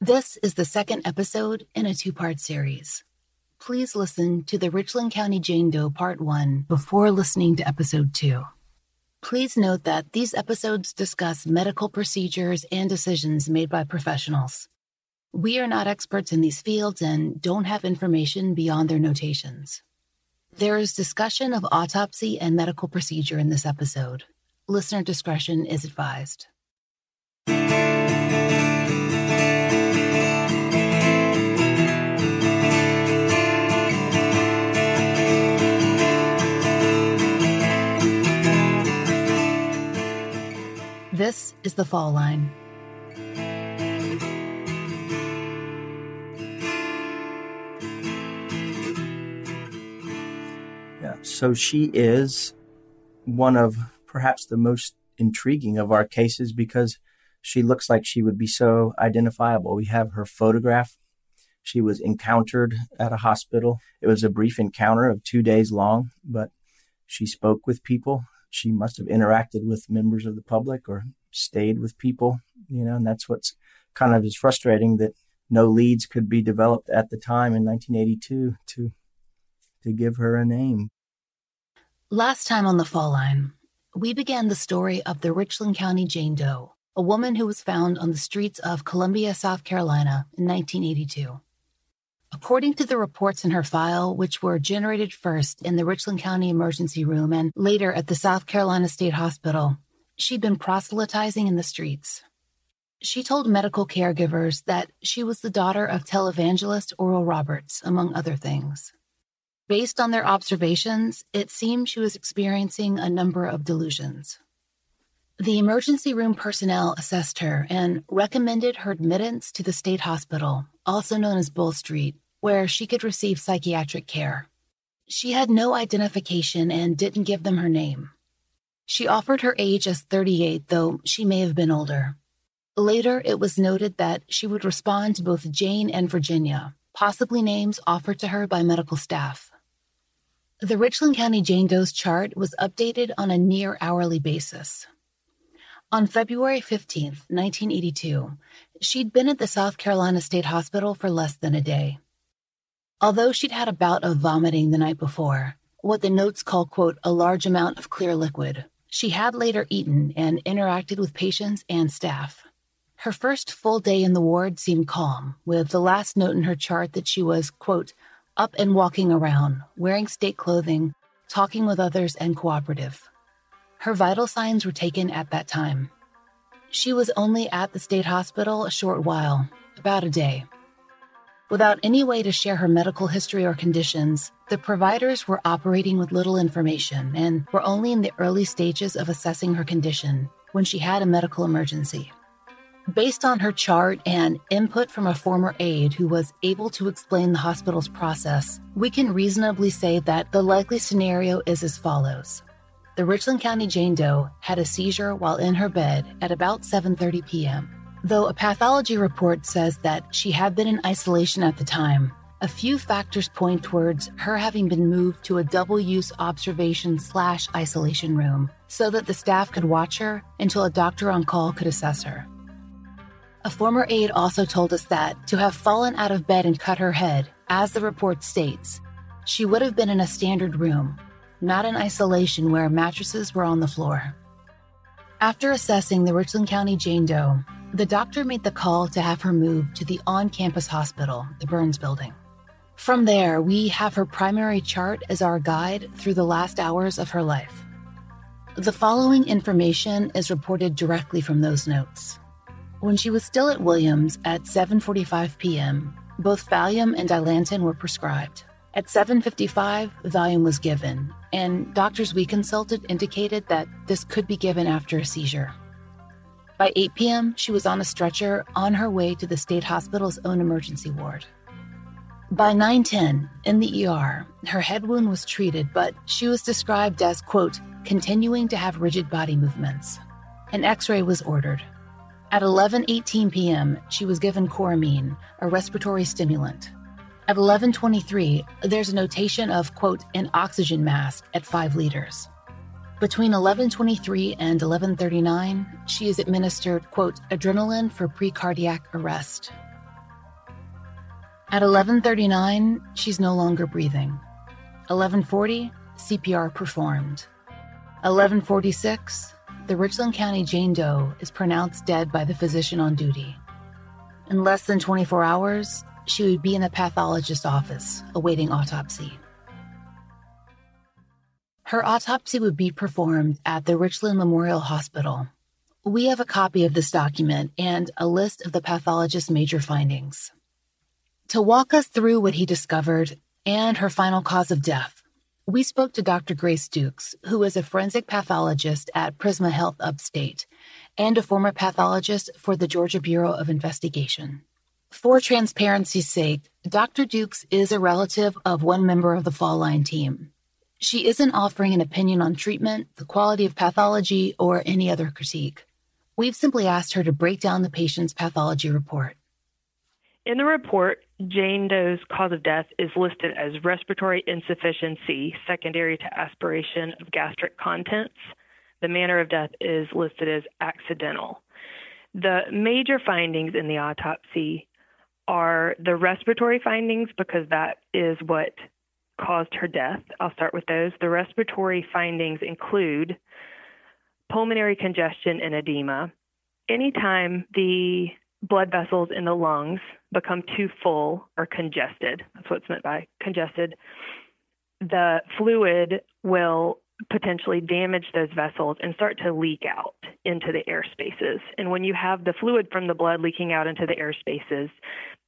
This is the second episode in a two part series. Please listen to the Richland County Jane Doe Part 1 before listening to Episode 2. Please note that these episodes discuss medical procedures and decisions made by professionals. We are not experts in these fields and don't have information beyond their notations. There is discussion of autopsy and medical procedure in this episode. Listener discretion is advised. This is the fall line. Yeah, so she is one of perhaps the most intriguing of our cases because she looks like she would be so identifiable. We have her photograph. She was encountered at a hospital. It was a brief encounter of two days long, but she spoke with people. She must have interacted with members of the public or stayed with people, you know, and that's what's kind of is frustrating that no leads could be developed at the time in 1982 to to give her a name. Last time on the fall line, we began the story of the Richland County Jane Doe, a woman who was found on the streets of Columbia, South Carolina in 1982. According to the reports in her file, which were generated first in the Richland County Emergency Room and later at the South Carolina State Hospital, she'd been proselytizing in the streets. She told medical caregivers that she was the daughter of televangelist Oral Roberts, among other things. Based on their observations, it seemed she was experiencing a number of delusions. The emergency room personnel assessed her and recommended her admittance to the state hospital, also known as Bull Street, where she could receive psychiatric care. She had no identification and didn't give them her name. She offered her age as 38, though she may have been older. Later, it was noted that she would respond to both Jane and Virginia, possibly names offered to her by medical staff. The Richland County Jane Doe's chart was updated on a near hourly basis. On February 15, 1982, she'd been at the South Carolina State Hospital for less than a day. Although she'd had a bout of vomiting the night before, what the notes call, quote, a large amount of clear liquid, she had later eaten and interacted with patients and staff. Her first full day in the ward seemed calm, with the last note in her chart that she was, quote, up and walking around, wearing state clothing, talking with others, and cooperative. Her vital signs were taken at that time. She was only at the state hospital a short while, about a day. Without any way to share her medical history or conditions, the providers were operating with little information and were only in the early stages of assessing her condition when she had a medical emergency. Based on her chart and input from a former aide who was able to explain the hospital's process, we can reasonably say that the likely scenario is as follows. The Richland County Jane Doe had a seizure while in her bed at about 7:30 p.m. Though a pathology report says that she had been in isolation at the time, a few factors point towards her having been moved to a double-use observation slash isolation room so that the staff could watch her until a doctor on call could assess her. A former aide also told us that to have fallen out of bed and cut her head, as the report states, she would have been in a standard room, not in isolation where mattresses were on the floor. After assessing the Richland County Jane Doe, the doctor made the call to have her moved to the on campus hospital, the Burns building. From there, we have her primary chart as our guide through the last hours of her life. The following information is reported directly from those notes. When she was still at Williams at 7:45 p.m., both Valium and Dilantin were prescribed. At 7:55, Valium was given, and doctors we consulted indicated that this could be given after a seizure. By 8 p.m., she was on a stretcher on her way to the state hospital's own emergency ward. By 9:10, in the ER, her head wound was treated, but she was described as quote, continuing to have rigid body movements. An X-ray was ordered. At 11:18 p.m., she was given Coramine, a respiratory stimulant. At 11:23, there's a notation of quote an oxygen mask at 5 liters. Between 11:23 and 11:39, she is administered quote adrenaline for precardiac arrest. At 11:39, she's no longer breathing. 11:40, CPR performed. 11:46, the Richland County Jane Doe is pronounced dead by the physician on duty. In less than 24 hours, she would be in a pathologist's office awaiting autopsy. Her autopsy would be performed at the Richland Memorial Hospital. We have a copy of this document and a list of the pathologist's major findings. To walk us through what he discovered and her final cause of death, we spoke to Dr. Grace Dukes, who is a forensic pathologist at Prisma Health Upstate and a former pathologist for the Georgia Bureau of Investigation. For transparency's sake, Dr. Dukes is a relative of one member of the Fall Line team. She isn't offering an opinion on treatment, the quality of pathology, or any other critique. We've simply asked her to break down the patient's pathology report. In the report, Jane Doe's cause of death is listed as respiratory insufficiency secondary to aspiration of gastric contents. The manner of death is listed as accidental. The major findings in the autopsy are the respiratory findings because that is what caused her death. I'll start with those. The respiratory findings include pulmonary congestion and edema. Anytime the blood vessels in the lungs become too full or congested, that's what's meant by congested, the fluid will potentially damage those vessels and start to leak out into the air spaces. And when you have the fluid from the blood leaking out into the air spaces,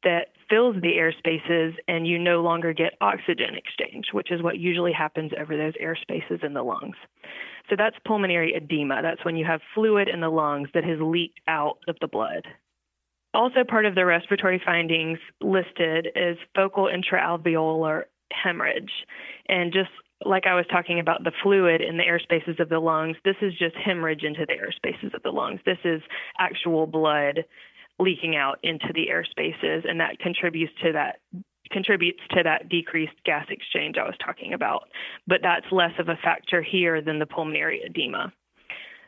that fills the air spaces and you no longer get oxygen exchange, which is what usually happens over those air spaces in the lungs. So that's pulmonary edema. That's when you have fluid in the lungs that has leaked out of the blood. Also, part of the respiratory findings listed is focal intraalveolar hemorrhage. And just like I was talking about the fluid in the air spaces of the lungs, this is just hemorrhage into the air spaces of the lungs. This is actual blood leaking out into the air spaces, and that contributes to that contributes to that decreased gas exchange I was talking about. But that's less of a factor here than the pulmonary edema.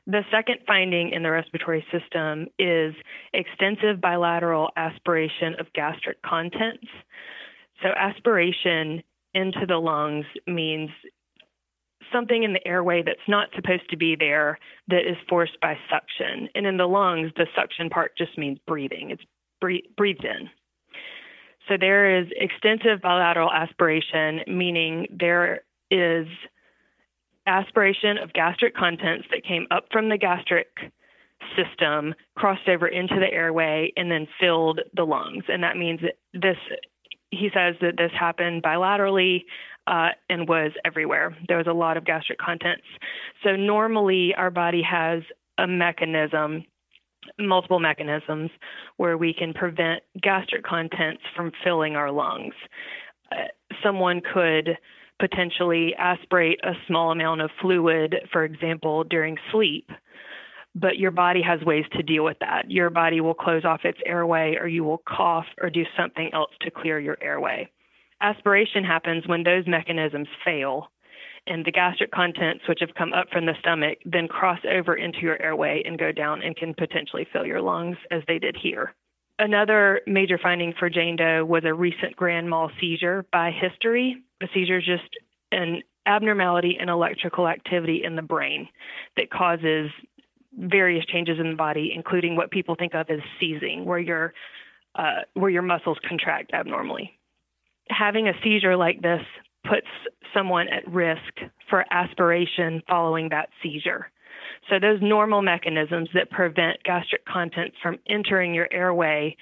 The second finding in the respiratory system is extensive bilateral aspiration of gastric contents. So, aspiration into the lungs means something in the airway that's not supposed to be there that is forced by suction. And in the lungs, the suction part just means breathing, it's breathed in. So there is extensive bilateral aspiration, meaning there is aspiration of gastric contents that came up from the gastric system, crossed over into the airway, and then filled the lungs. And that means that this, he says that this happened bilaterally uh, and was everywhere. There was a lot of gastric contents. So normally our body has a mechanism, multiple mechanisms, where we can prevent gastric contents from filling our lungs. Uh, someone could potentially aspirate a small amount of fluid, for example, during sleep. But your body has ways to deal with that. Your body will close off its airway, or you will cough or do something else to clear your airway aspiration happens when those mechanisms fail and the gastric contents which have come up from the stomach then cross over into your airway and go down and can potentially fill your lungs as they did here. Another major finding for Jane Doe was a recent grand mal seizure by history. A seizure is just an abnormality in electrical activity in the brain that causes various changes in the body, including what people think of as seizing, where your uh, where your muscles contract abnormally having a seizure like this puts someone at risk for aspiration following that seizure. So, those normal mechanisms that prevent gastric contents from entering your airway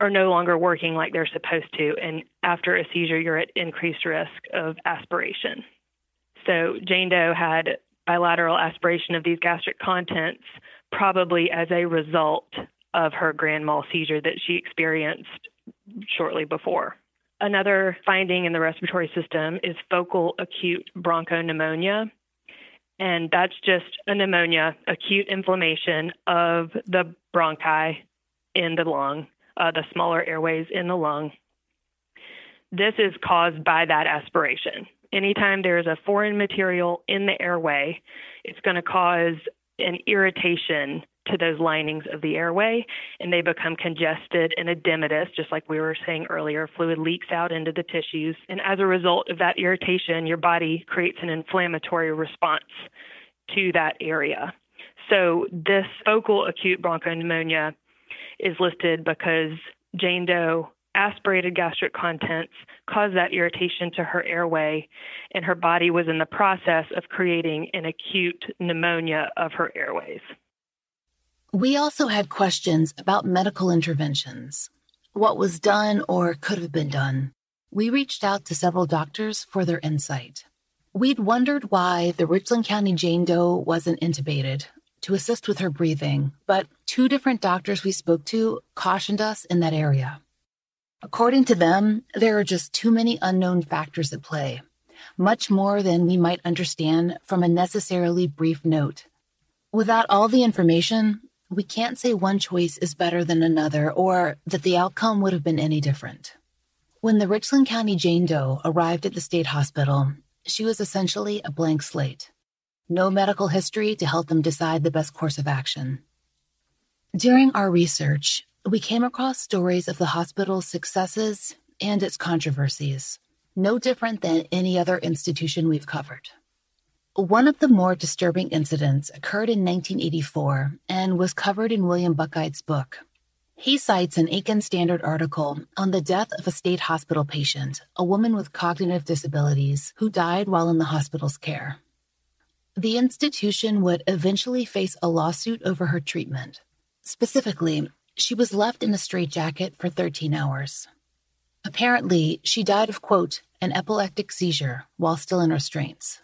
are no longer working like they're supposed to. And after a seizure, you're at increased risk of aspiration. So, Jane Doe had bilateral aspiration of these gastric contents probably as a result of her grand mal seizure that she experienced shortly before. Another finding in the respiratory system is focal acute bronchopneumonia. And that's just a pneumonia, acute inflammation of the bronchi in the lung, uh, the smaller airways in the lung. This is caused by that aspiration. Anytime there's a foreign material in the airway, it's going to cause an irritation to those linings of the airway and they become congested and edematous, just like we were saying earlier. Fluid leaks out into the tissues. And as a result of that irritation, your body creates an inflammatory response to that area. So this focal acute bronchopneumonia is listed because Jane Doe aspirated gastric contents caused that irritation to her airway, and her body was in the process of creating an acute pneumonia of her airways. We also had questions about medical interventions, what was done or could have been done. We reached out to several doctors for their insight. We'd wondered why the Richland County Jane Doe wasn't intubated to assist with her breathing, but two different doctors we spoke to cautioned us in that area. According to them, there are just too many unknown factors at play, much more than we might understand from a necessarily brief note. Without all the information, we can't say one choice is better than another or that the outcome would have been any different. When the Richland County Jane Doe arrived at the state hospital, she was essentially a blank slate. No medical history to help them decide the best course of action. During our research, we came across stories of the hospital's successes and its controversies, no different than any other institution we've covered. One of the more disturbing incidents occurred in 1984 and was covered in William Buckeye's book. He cites an Aiken Standard article on the death of a state hospital patient, a woman with cognitive disabilities, who died while in the hospital's care. The institution would eventually face a lawsuit over her treatment. Specifically, she was left in a straitjacket for 13 hours. Apparently, she died of, quote, an epileptic seizure while still in restraints.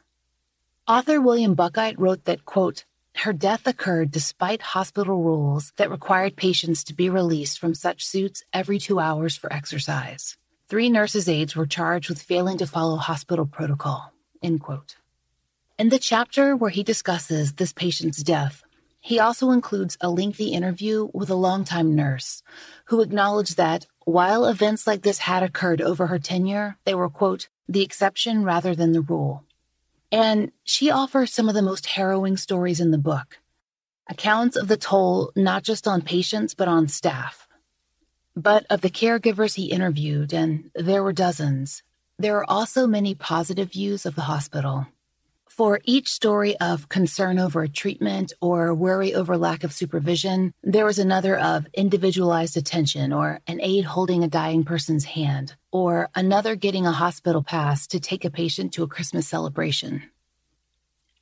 Author William Buckeye wrote that, quote, her death occurred despite hospital rules that required patients to be released from such suits every two hours for exercise. Three nurses' aides were charged with failing to follow hospital protocol. End quote. In the chapter where he discusses this patient's death, he also includes a lengthy interview with a longtime nurse who acknowledged that while events like this had occurred over her tenure, they were, quote, the exception rather than the rule. And she offers some of the most harrowing stories in the book accounts of the toll not just on patients, but on staff. But of the caregivers he interviewed, and there were dozens, there are also many positive views of the hospital. For each story of concern over a treatment or worry over lack of supervision, there was another of individualized attention or an aide holding a dying person's hand or another getting a hospital pass to take a patient to a Christmas celebration.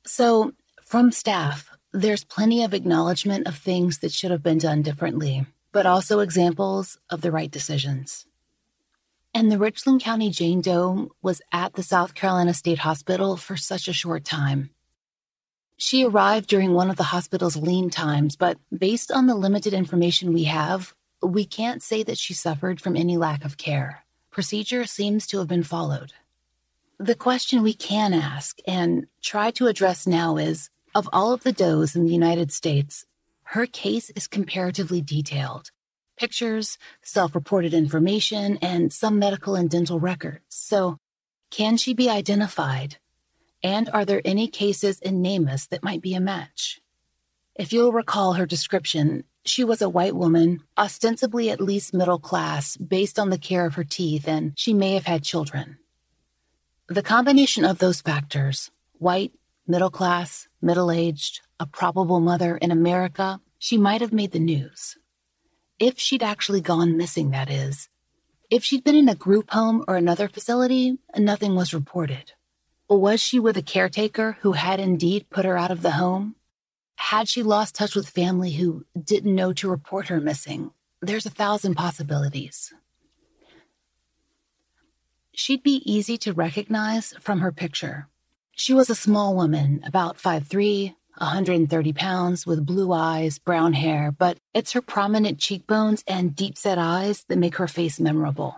So, from staff, there's plenty of acknowledgement of things that should have been done differently, but also examples of the right decisions. And the Richland County Jane Doe was at the South Carolina State Hospital for such a short time. She arrived during one of the hospital's lean times, but based on the limited information we have, we can't say that she suffered from any lack of care procedure seems to have been followed. The question we can ask and try to address now is of all of the does in the United States, her case is comparatively detailed. Pictures, self reported information, and some medical and dental records. So, can she be identified? And are there any cases in NamUs that might be a match? If you'll recall her description, she was a white woman, ostensibly at least middle class, based on the care of her teeth, and she may have had children. The combination of those factors white, middle class, middle aged, a probable mother in America she might have made the news. If she'd actually gone missing, that is. If she'd been in a group home or another facility, nothing was reported. Or was she with a caretaker who had indeed put her out of the home? Had she lost touch with family who didn't know to report her missing? There's a thousand possibilities. She'd be easy to recognize from her picture. She was a small woman, about 5'3, 130 pounds with blue eyes, brown hair, but it's her prominent cheekbones and deep set eyes that make her face memorable.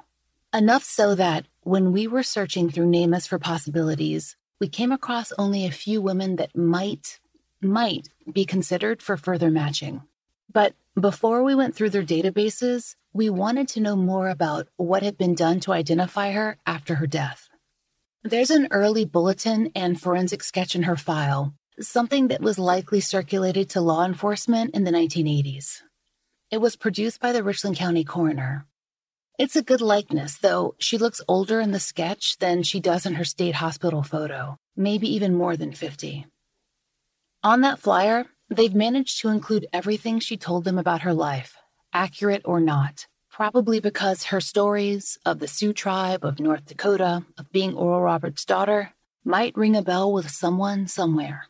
Enough so that when we were searching through NamUs for possibilities, we came across only a few women that might, might be considered for further matching. But before we went through their databases, we wanted to know more about what had been done to identify her after her death. There's an early bulletin and forensic sketch in her file, something that was likely circulated to law enforcement in the 1980s. It was produced by the Richland County coroner. It's a good likeness, though she looks older in the sketch than she does in her state hospital photo, maybe even more than 50. On that flyer, they've managed to include everything she told them about her life, accurate or not, probably because her stories of the Sioux tribe of North Dakota, of being Oral Roberts' daughter, might ring a bell with someone somewhere.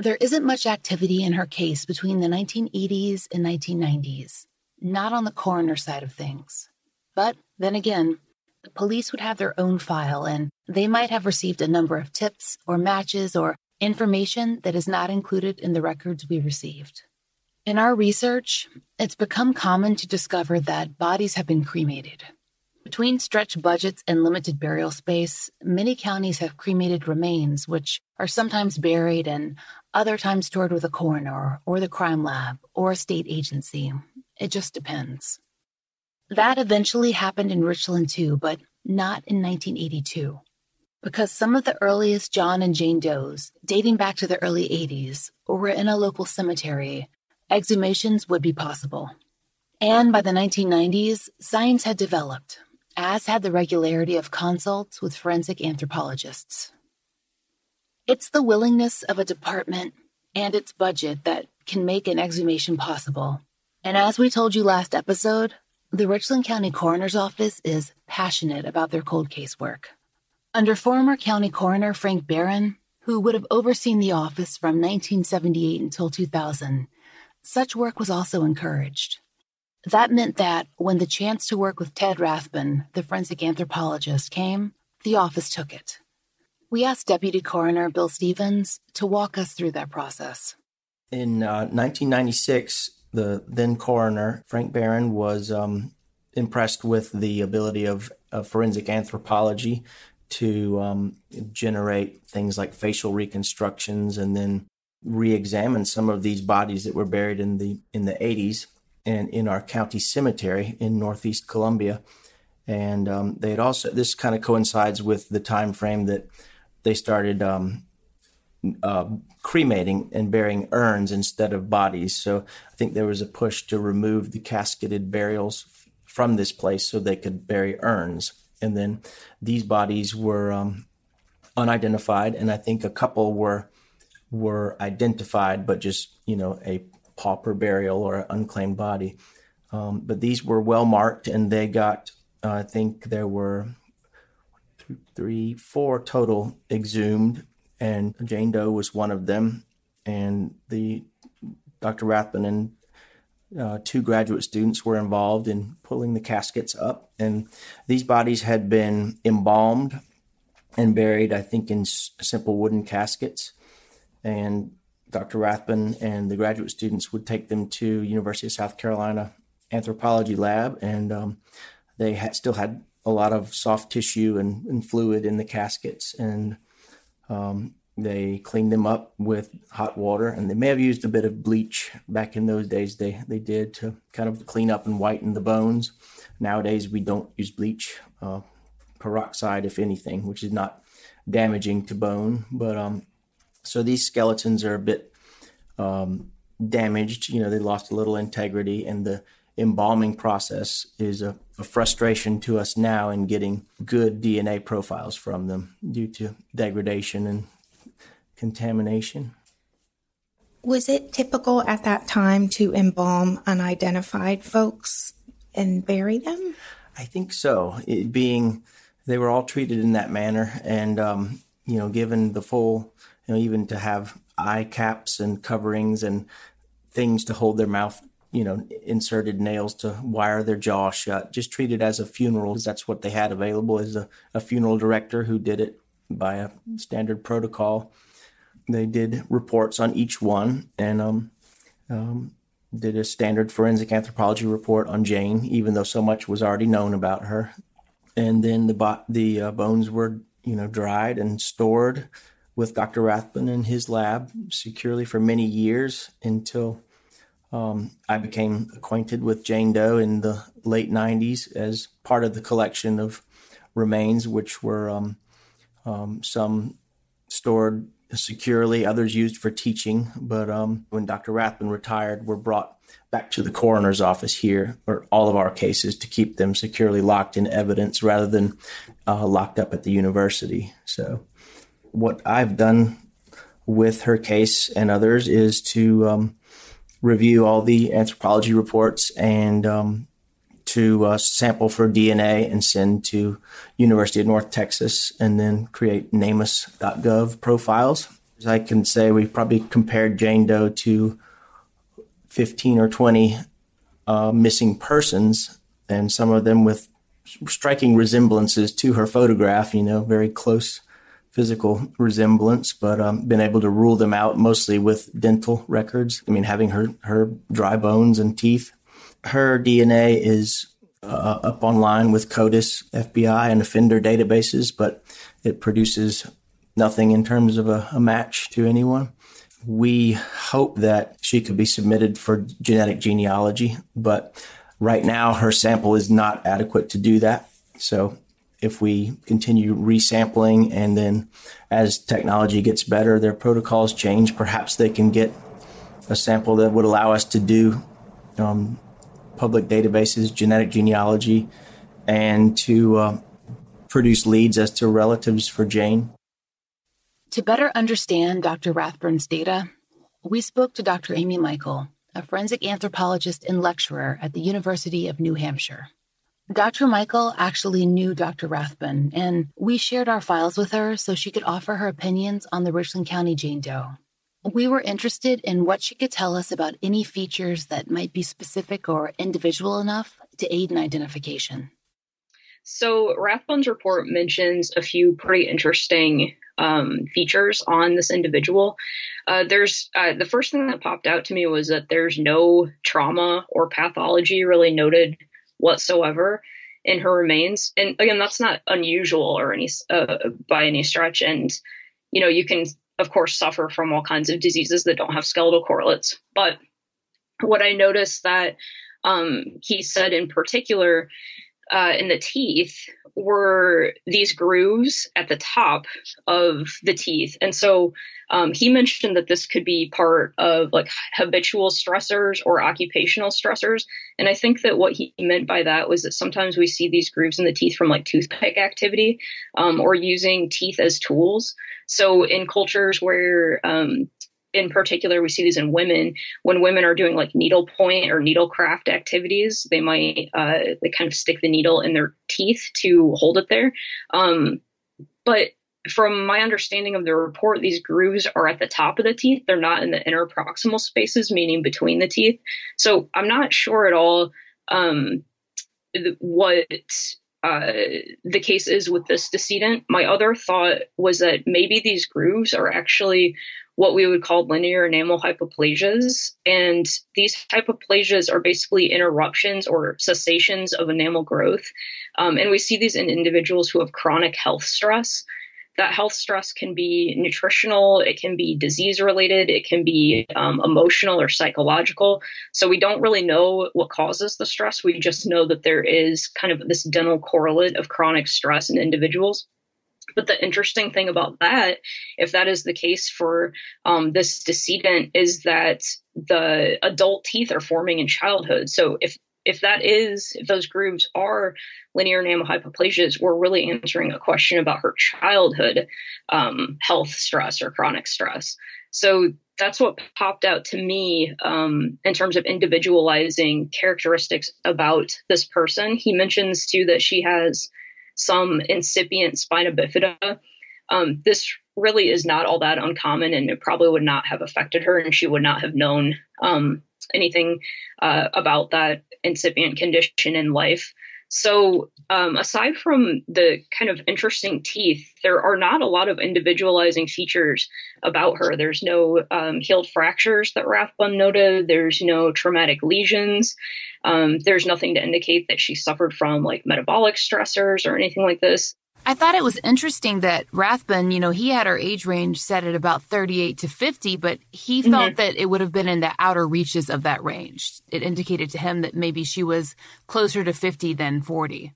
There isn't much activity in her case between the 1980s and 1990s, not on the coroner side of things. But then again, the police would have their own file and they might have received a number of tips or matches or information that is not included in the records we received. In our research, it's become common to discover that bodies have been cremated. Between stretched budgets and limited burial space, many counties have cremated remains, which are sometimes buried and other times toured with a coroner or the crime lab or a state agency. It just depends. That eventually happened in Richland too, but not in 1982 because some of the earliest John and Jane Does, dating back to the early 80s, were in a local cemetery, exhumations would be possible. And by the 1990s, science had developed, as had the regularity of consults with forensic anthropologists. It's the willingness of a department and its budget that can make an exhumation possible. And as we told you last episode, the Richland County Coroner's Office is passionate about their cold case work. Under former county coroner Frank Barron, who would have overseen the office from 1978 until 2000, such work was also encouraged. That meant that when the chance to work with Ted Rathbun, the forensic anthropologist, came, the office took it. We asked Deputy Coroner Bill Stevens to walk us through that process. In uh, 1996, the then coroner, Frank Barron, was um, impressed with the ability of, of forensic anthropology to um, generate things like facial reconstructions and then re-examine some of these bodies that were buried in the in the 80s and in our county cemetery in northeast Columbia. And um, they had also this kind of coincides with the time frame that they started um, uh, cremating and burying urns instead of bodies. So I think there was a push to remove the casketed burials from this place so they could bury urns and then these bodies were um, unidentified, and I think a couple were were identified, but just you know a pauper burial or an unclaimed body. Um, but these were well marked, and they got uh, I think there were three, four total exhumed, and Jane Doe was one of them, and the Dr. Rathbun and uh, two graduate students were involved in pulling the caskets up, and these bodies had been embalmed and buried, I think, in s- simple wooden caskets. And Dr. Rathbun and the graduate students would take them to University of South Carolina anthropology lab, and um, they still had a lot of soft tissue and, and fluid in the caskets, and um, they cleaned them up with hot water, and they may have used a bit of bleach back in those days. They they did to kind of clean up and whiten the bones. Nowadays, we don't use bleach, uh, peroxide, if anything, which is not damaging to bone. But um, so these skeletons are a bit um, damaged. You know, they lost a little integrity, and the embalming process is a, a, frustration to us now in getting good DNA profiles from them due to degradation and contamination. Was it typical at that time to embalm unidentified folks and bury them? I think so. It being they were all treated in that manner, and um, you know, given the full, you know, even to have eye caps and coverings and things to hold their mouth, you know, inserted nails to wire their jaw shut, just treated as a funeral. That's what they had available as a, a funeral director who did it by a standard protocol they did reports on each one and um, um, did a standard forensic anthropology report on Jane, even though so much was already known about her. And then the bo- the uh, bones were you know dried and stored with Dr. Rathbun in his lab securely for many years until um, I became acquainted with Jane Doe in the late 90s as part of the collection of remains, which were um, um, some stored securely, others used for teaching. But um, when Dr. Rathbun retired, were brought back to the coroner's office here, or all of our cases, to keep them securely locked in evidence rather than uh, locked up at the university. So, what I've done with her case and others is to um, review all the anthropology reports and um, to uh, sample for DNA and send to University of North Texas, and then create NamUs.gov profiles. As I can say, we probably compared Jane Doe to 15 or 20 uh, missing persons, and some of them with striking resemblances to her photograph. You know, very close physical resemblance, but um, been able to rule them out mostly with dental records. I mean, having her her dry bones and teeth. Her DNA is uh, up online with CODIS, FBI, and offender databases, but it produces nothing in terms of a, a match to anyone. We hope that she could be submitted for genetic genealogy, but right now her sample is not adequate to do that. So if we continue resampling and then as technology gets better, their protocols change, perhaps they can get a sample that would allow us to do um, public databases, genetic genealogy, and to uh, produce leads as to relatives for Jane. To better understand Dr. Rathbun's data, we spoke to Dr. Amy Michael, a forensic anthropologist and lecturer at the University of New Hampshire. Dr. Michael actually knew Dr. Rathbun, and we shared our files with her so she could offer her opinions on the Richland County Jane Doe. We were interested in what she could tell us about any features that might be specific or individual enough to aid in identification. So, Rathbun's report mentions a few pretty interesting um, features on this individual. Uh, there's uh, the first thing that popped out to me was that there's no trauma or pathology really noted whatsoever in her remains. And again, that's not unusual or any uh, by any stretch. And you know, you can of course suffer from all kinds of diseases that don't have skeletal correlates. But what I noticed that um, he said in particular uh, in the teeth were these grooves at the top of the teeth. And so um, he mentioned that this could be part of like habitual stressors or occupational stressors. And I think that what he meant by that was that sometimes we see these grooves in the teeth from like toothpick activity um, or using teeth as tools. So in cultures where um, in particular, we see these in women. When women are doing like needlepoint or needlecraft activities, they might uh, they kind of stick the needle in their teeth to hold it there. Um, but from my understanding of the report, these grooves are at the top of the teeth. They're not in the interproximal spaces, meaning between the teeth. So I'm not sure at all um, what uh, the case is with this decedent. My other thought was that maybe these grooves are actually what we would call linear enamel hypoplasias. And these hypoplasias are basically interruptions or cessations of enamel growth. Um, and we see these in individuals who have chronic health stress. That health stress can be nutritional, it can be disease related, it can be um, emotional or psychological. So we don't really know what causes the stress. We just know that there is kind of this dental correlate of chronic stress in individuals. But the interesting thing about that, if that is the case for um, this decedent, is that the adult teeth are forming in childhood. So if if that is if those grooves are linear enamel hypoplasias, we're really answering a question about her childhood um, health stress or chronic stress. So that's what popped out to me um, in terms of individualizing characteristics about this person. He mentions too that she has some incipient spina bifida. Um, this really is not all that uncommon, and it probably would not have affected her, and she would not have known um, anything uh, about that incipient condition in life. So, um, aside from the kind of interesting teeth, there are not a lot of individualizing features about her. There's no um, healed fractures that Rathbun noted. There's no traumatic lesions. Um, there's nothing to indicate that she suffered from like metabolic stressors or anything like this. I thought it was interesting that Rathbun, you know, he had her age range set at about 38 to 50, but he mm-hmm. felt that it would have been in the outer reaches of that range. It indicated to him that maybe she was closer to 50 than 40.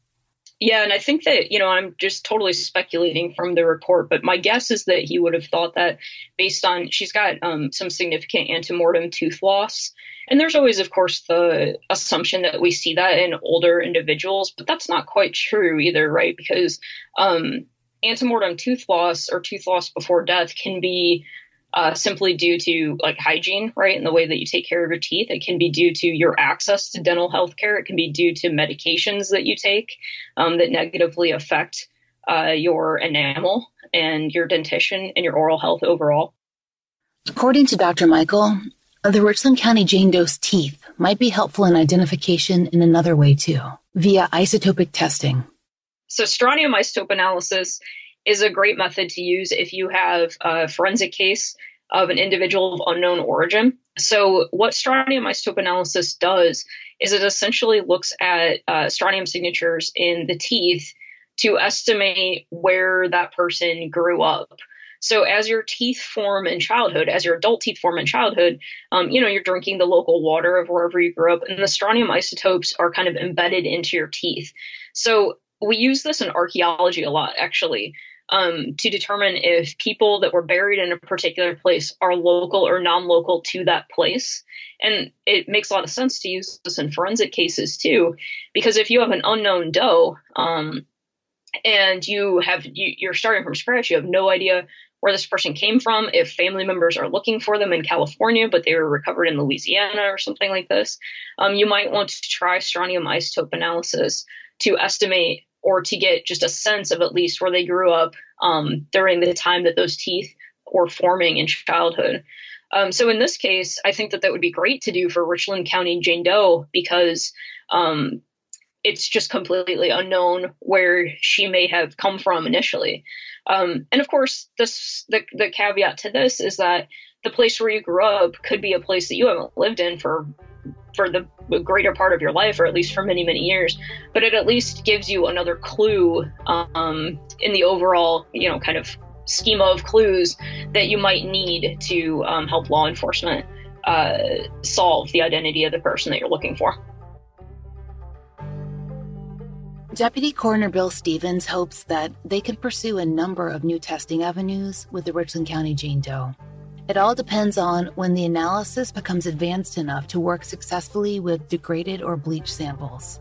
Yeah, and I think that, you know, I'm just totally speculating from the report, but my guess is that he would have thought that based on she's got um, some significant antemortem tooth loss. And there's always, of course, the assumption that we see that in older individuals, but that's not quite true either, right? Because um, antemortem tooth loss or tooth loss before death can be uh, simply due to like hygiene, right? And the way that you take care of your teeth. It can be due to your access to dental health care. It can be due to medications that you take um, that negatively affect uh, your enamel and your dentition and your oral health overall. According to Dr. Michael, the Richland County Jane Doe's teeth might be helpful in identification in another way too, via isotopic testing. So, strontium isotope analysis is a great method to use if you have a forensic case of an individual of unknown origin. So, what strontium isotope analysis does is it essentially looks at uh, strontium signatures in the teeth to estimate where that person grew up. So as your teeth form in childhood, as your adult teeth form in childhood, um, you know, you're drinking the local water of wherever you grew up, and the strontium isotopes are kind of embedded into your teeth. So we use this in archaeology a lot, actually. Um, to determine if people that were buried in a particular place are local or non-local to that place. And it makes a lot of sense to use this in forensic cases too, because if you have an unknown doe, um, and you have you, are starting from scratch, you have no idea where this person came from, if family members are looking for them in California, but they were recovered in Louisiana or something like this, um, you might want to try strontium isotope analysis to estimate or to get just a sense of at least where they grew up um, during the time that those teeth were forming in childhood. Um, so in this case, I think that that would be great to do for Richland County Jane Doe because um, it's just completely unknown where she may have come from initially. Um, and of course, this the, the caveat to this is that the place where you grew up could be a place that you haven't lived in for for the greater part of your life, or at least for many many years. But it at least gives you another clue um, in the overall, you know, kind of schema of clues that you might need to um, help law enforcement uh, solve the identity of the person that you're looking for. Deputy Coroner Bill Stevens hopes that they can pursue a number of new testing avenues with the Richland County Jane Doe. It all depends on when the analysis becomes advanced enough to work successfully with degraded or bleached samples.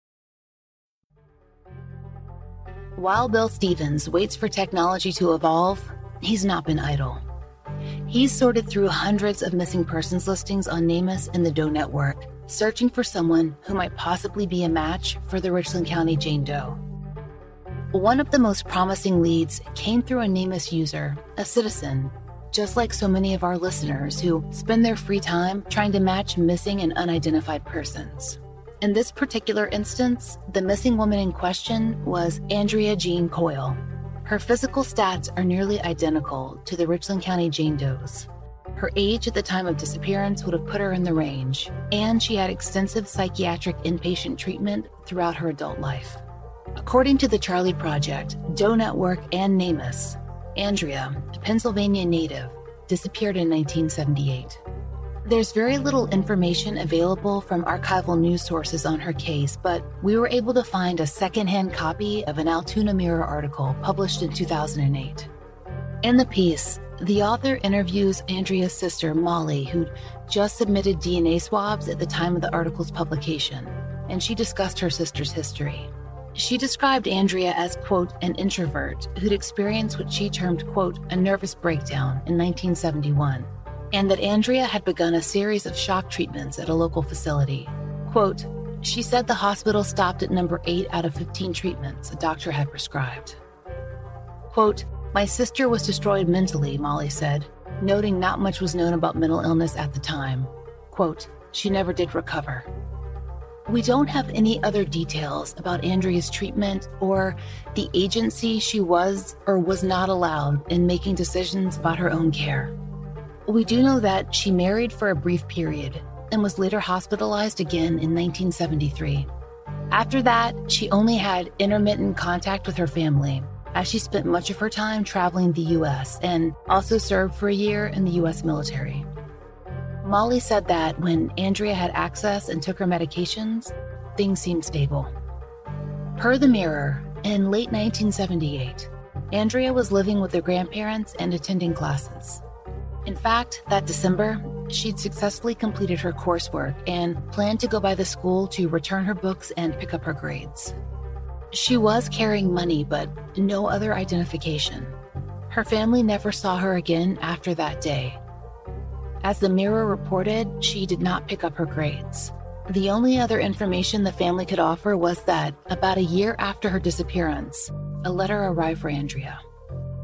While Bill Stevens waits for technology to evolve, he's not been idle. He's sorted through hundreds of missing persons listings on NamUs and the Doe Network, searching for someone who might possibly be a match for the Richland County Jane Doe. One of the most promising leads came through a NamUs user, a citizen just like so many of our listeners who spend their free time trying to match missing and unidentified persons. In this particular instance, the missing woman in question was Andrea Jean Coyle. Her physical stats are nearly identical to the Richland County Jane Doe's. Her age at the time of disappearance would have put her in the range, and she had extensive psychiatric inpatient treatment throughout her adult life. According to the Charley Project, Doe Network, and NamUs, Andrea, a Pennsylvania native, disappeared in 1978. There's very little information available from archival news sources on her case, but we were able to find a secondhand copy of an Altoona Mirror article published in 2008. In the piece, the author interviews Andrea's sister, Molly, who'd just submitted DNA swabs at the time of the article's publication, and she discussed her sister's history. She described Andrea as, quote, an introvert who'd experienced what she termed, quote, a nervous breakdown in 1971 and that Andrea had begun a series of shock treatments at a local facility. Quote, she said the hospital stopped at number 8 out of 15 treatments a doctor had prescribed. Quote, my sister was destroyed mentally, Molly said, noting not much was known about mental illness at the time. Quote, she never did recover. We don't have any other details about Andrea's treatment or the agency she was or was not allowed in making decisions about her own care. We do know that she married for a brief period and was later hospitalized again in 1973. After that, she only had intermittent contact with her family, as she spent much of her time traveling the US and also served for a year in the US military. Molly said that when Andrea had access and took her medications, things seemed stable. Per the Mirror, in late 1978, Andrea was living with her grandparents and attending classes. In fact, that December, she'd successfully completed her coursework and planned to go by the school to return her books and pick up her grades. She was carrying money, but no other identification. Her family never saw her again after that day. As the Mirror reported, she did not pick up her grades. The only other information the family could offer was that about a year after her disappearance, a letter arrived for Andrea.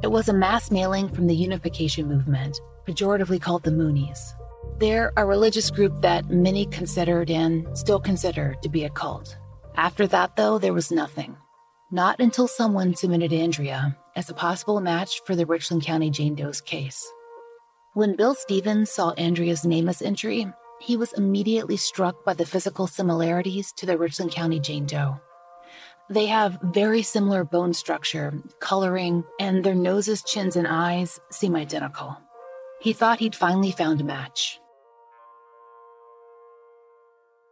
It was a mass mailing from the Unification Movement, pejoratively called the Moonies. They're a religious group that many considered and still consider to be a cult. After that, though, there was nothing. Not until someone submitted Andrea as a possible match for the Richland County Jane Doe's case. When Bill Stevens saw Andrea's NamUs entry, he was immediately struck by the physical similarities to the Richland County Jane Doe. They have very similar bone structure, coloring, and their noses, chins, and eyes seem identical. He thought he'd finally found a match.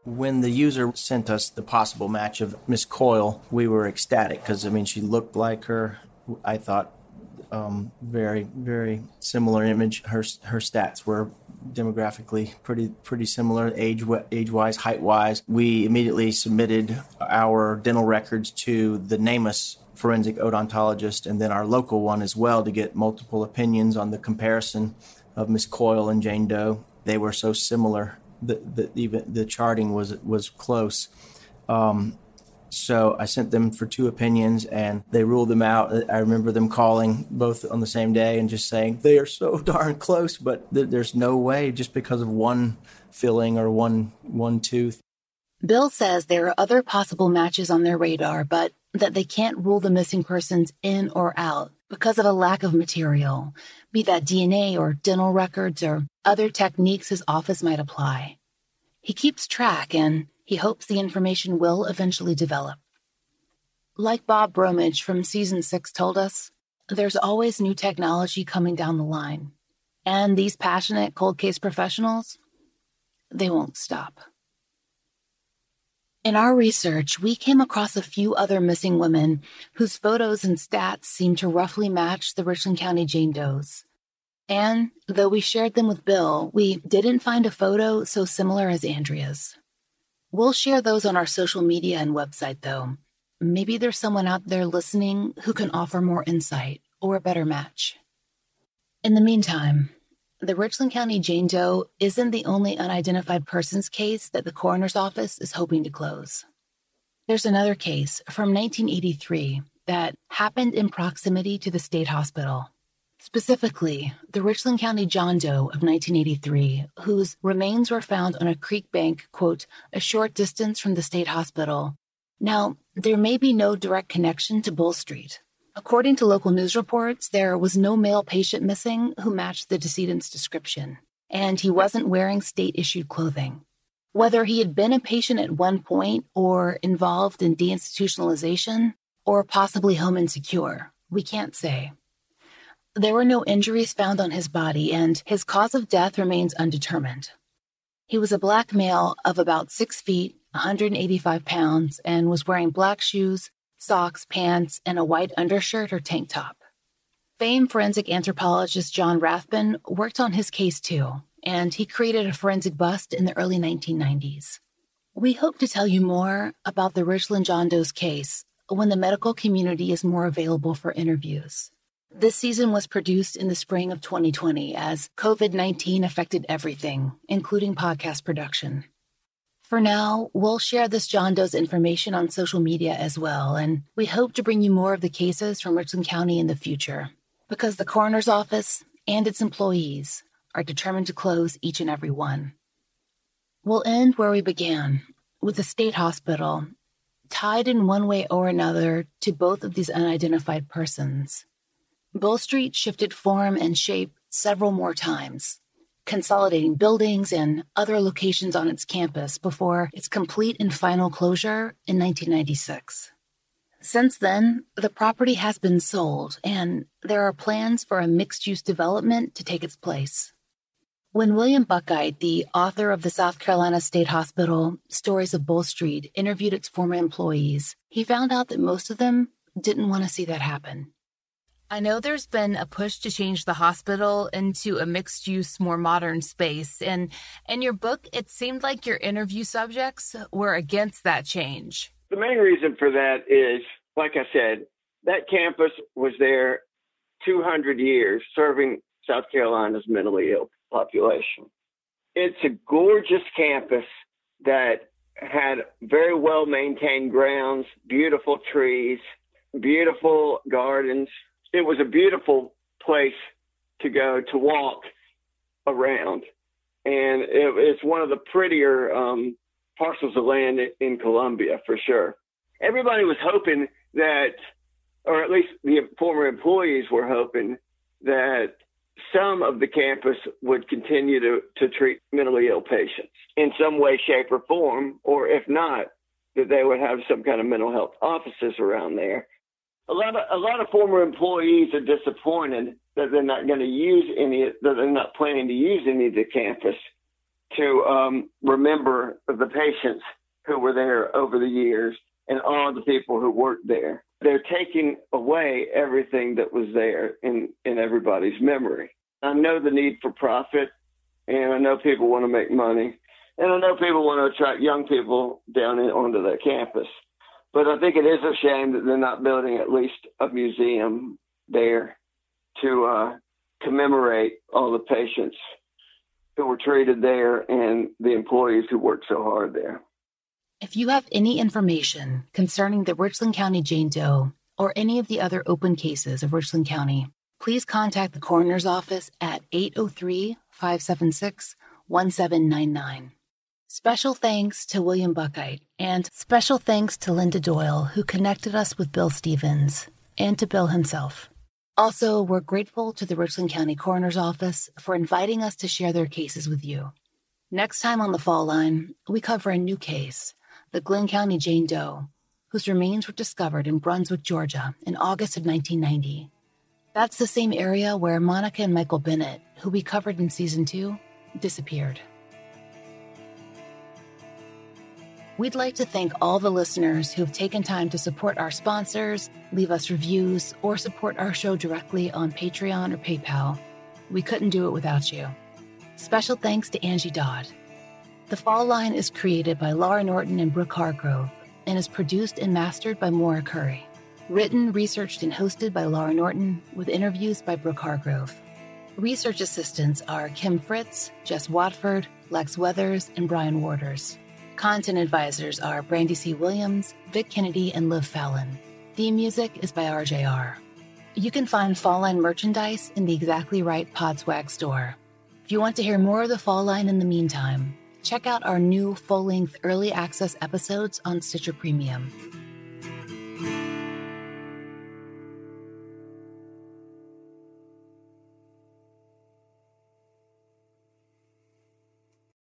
When the user sent us the possible match of Miss Coyle, we were ecstatic because, I mean, she looked like her. I thought um, very, very similar image. Her her stats were demographically pretty pretty similar, age age wise, height wise. We immediately submitted our dental records to the NamUs forensic odontologist and then our local one as well to get multiple opinions on the comparison of Miss Coyle and Jane Doe. They were so similar that, even the charting was was close. Um, so I sent them for two opinions and they ruled them out. I remember them calling both on the same day and just saying they are so darn close, but th- there's no way just because of one filling or one one tooth. Bill says there are other possible matches on their radar, but that they can't rule the missing persons in or out because of a lack of material, be that DNA or dental records or other techniques his office might apply. He keeps track and he hopes the information will eventually develop. Like Bob Bromage from season six told us, there's always new technology coming down the line. And these passionate cold case professionals, they won't stop. In our research, we came across a few other missing women whose photos and stats seem to roughly match the Richland County Jane Doe's. And though we shared them with Bill, we didn't find a photo so similar as Andrea's. We'll share those on our social media and website, though. Maybe there's someone out there listening who can offer more insight or a better match. In the meantime, the Richland County Jane Doe isn't the only unidentified persons case that the coroner's office is hoping to close. There's another case from 1983 that happened in proximity to the state hospital. Specifically, the Richland County John Doe of 1983, whose remains were found on a creek bank, quote, a short distance from the state hospital. Now, there may be no direct connection to Bull Street, According to local news reports, there was no male patient missing who matched the decedent's description. and he wasn't wearing state issued clothing. Whether he had been a patient at one point or involved in deinstitutionalization or possibly home insecure, we can't say. There were no injuries found on his body, and his cause of death remains undetermined. He was a black male of about six feet, 185 pounds, and was wearing black shoes, socks, pants, and a white undershirt or tank top. Famed forensic anthropologist John Rathbun worked on his case too, and he created a forensic bust in the early 1990s. We hope to tell you more about the Richland John Doe's case when the medical community is more available for interviews. This season was produced in the spring of 2020 as COVID 19 affected everything, including podcast production. For now, we'll share this John Doe's information on social media as well, and we hope to bring you more of the cases from Richland County in the future because the coroner's office and its employees are determined to close each and every one. We'll end where we began with the state hospital, tied in one way or another to both of these unidentified persons. Bull Street shifted form and shape several more times, consolidating buildings and other locations on its campus before its complete and final closure in 1996. Since then, the property has been sold, and there are plans for a mixed use development to take its place. When William Buchheit, the author of the South Carolina State Hospital Stories of Bull Street, interviewed its former employees, he found out that most of them didn't want to see that happen. I know there's been a push to change the hospital into a mixed use, more modern space. And in your book, it seemed like your interview subjects were against that change. The main reason for that is, like I said, that campus was there 200 years serving South Carolina's mentally ill population. It's a gorgeous campus that had very well maintained grounds, beautiful trees, beautiful gardens. It was a beautiful place to go to walk around. And it, it's one of the prettier um, parcels of land in Columbia for sure. Everybody was hoping that, or at least the former employees were hoping that some of the campus would continue to, to treat mentally ill patients in some way, shape, or form, or if not, that they would have some kind of mental health offices around there. A lot of a lot of former employees are disappointed that they're not going to use any that they're not planning to use any of the campus to um, remember the patients who were there over the years and all the people who worked there. They're taking away everything that was there in, in everybody's memory. I know the need for profit, and I know people want to make money, and I know people want to attract young people down in, onto their campus. But I think it is a shame that they're not building at least a museum there to uh, commemorate all the patients who were treated there and the employees who worked so hard there. If you have any information concerning the Richland County Jane Doe or any of the other open cases of Richland County, please contact the coroner's office at 803 576 1799. Special thanks to William Buchheit and special thanks to Linda Doyle, who connected us with Bill Stevens, and to Bill himself. Also, we're grateful to the Richland County Coroner's Office for inviting us to share their cases with you. Next time on the Fall Line, we cover a new case the Glynn County Jane Doe, whose remains were discovered in Brunswick, Georgia in August of 1990. That's the same area where Monica and Michael Bennett, who we covered in season two, disappeared. We'd like to thank all the listeners who have taken time to support our sponsors, leave us reviews, or support our show directly on Patreon or PayPal. We couldn't do it without you. Special thanks to Angie Dodd. The Fall Line is created by Laurah Norton and Brooke Hargrove and is produced and mastered by Maura Currie. Written, researched, and hosted by Laurah Norton with interviews by Brooke Hargrove. Research assistants are Kim Fritz, Jess Watford, Lex Weathers, and Bryan Worters. Content advisors are Brandy C. Williams, Vic Kennedy, and Liv Fallon. Theme music is by RJR. You can find Fall Line merchandise in the Exactly Right Podswag store. If you want to hear more of the Fall Line in the meantime, check out our new full length early access episodes on Stitcher Premium.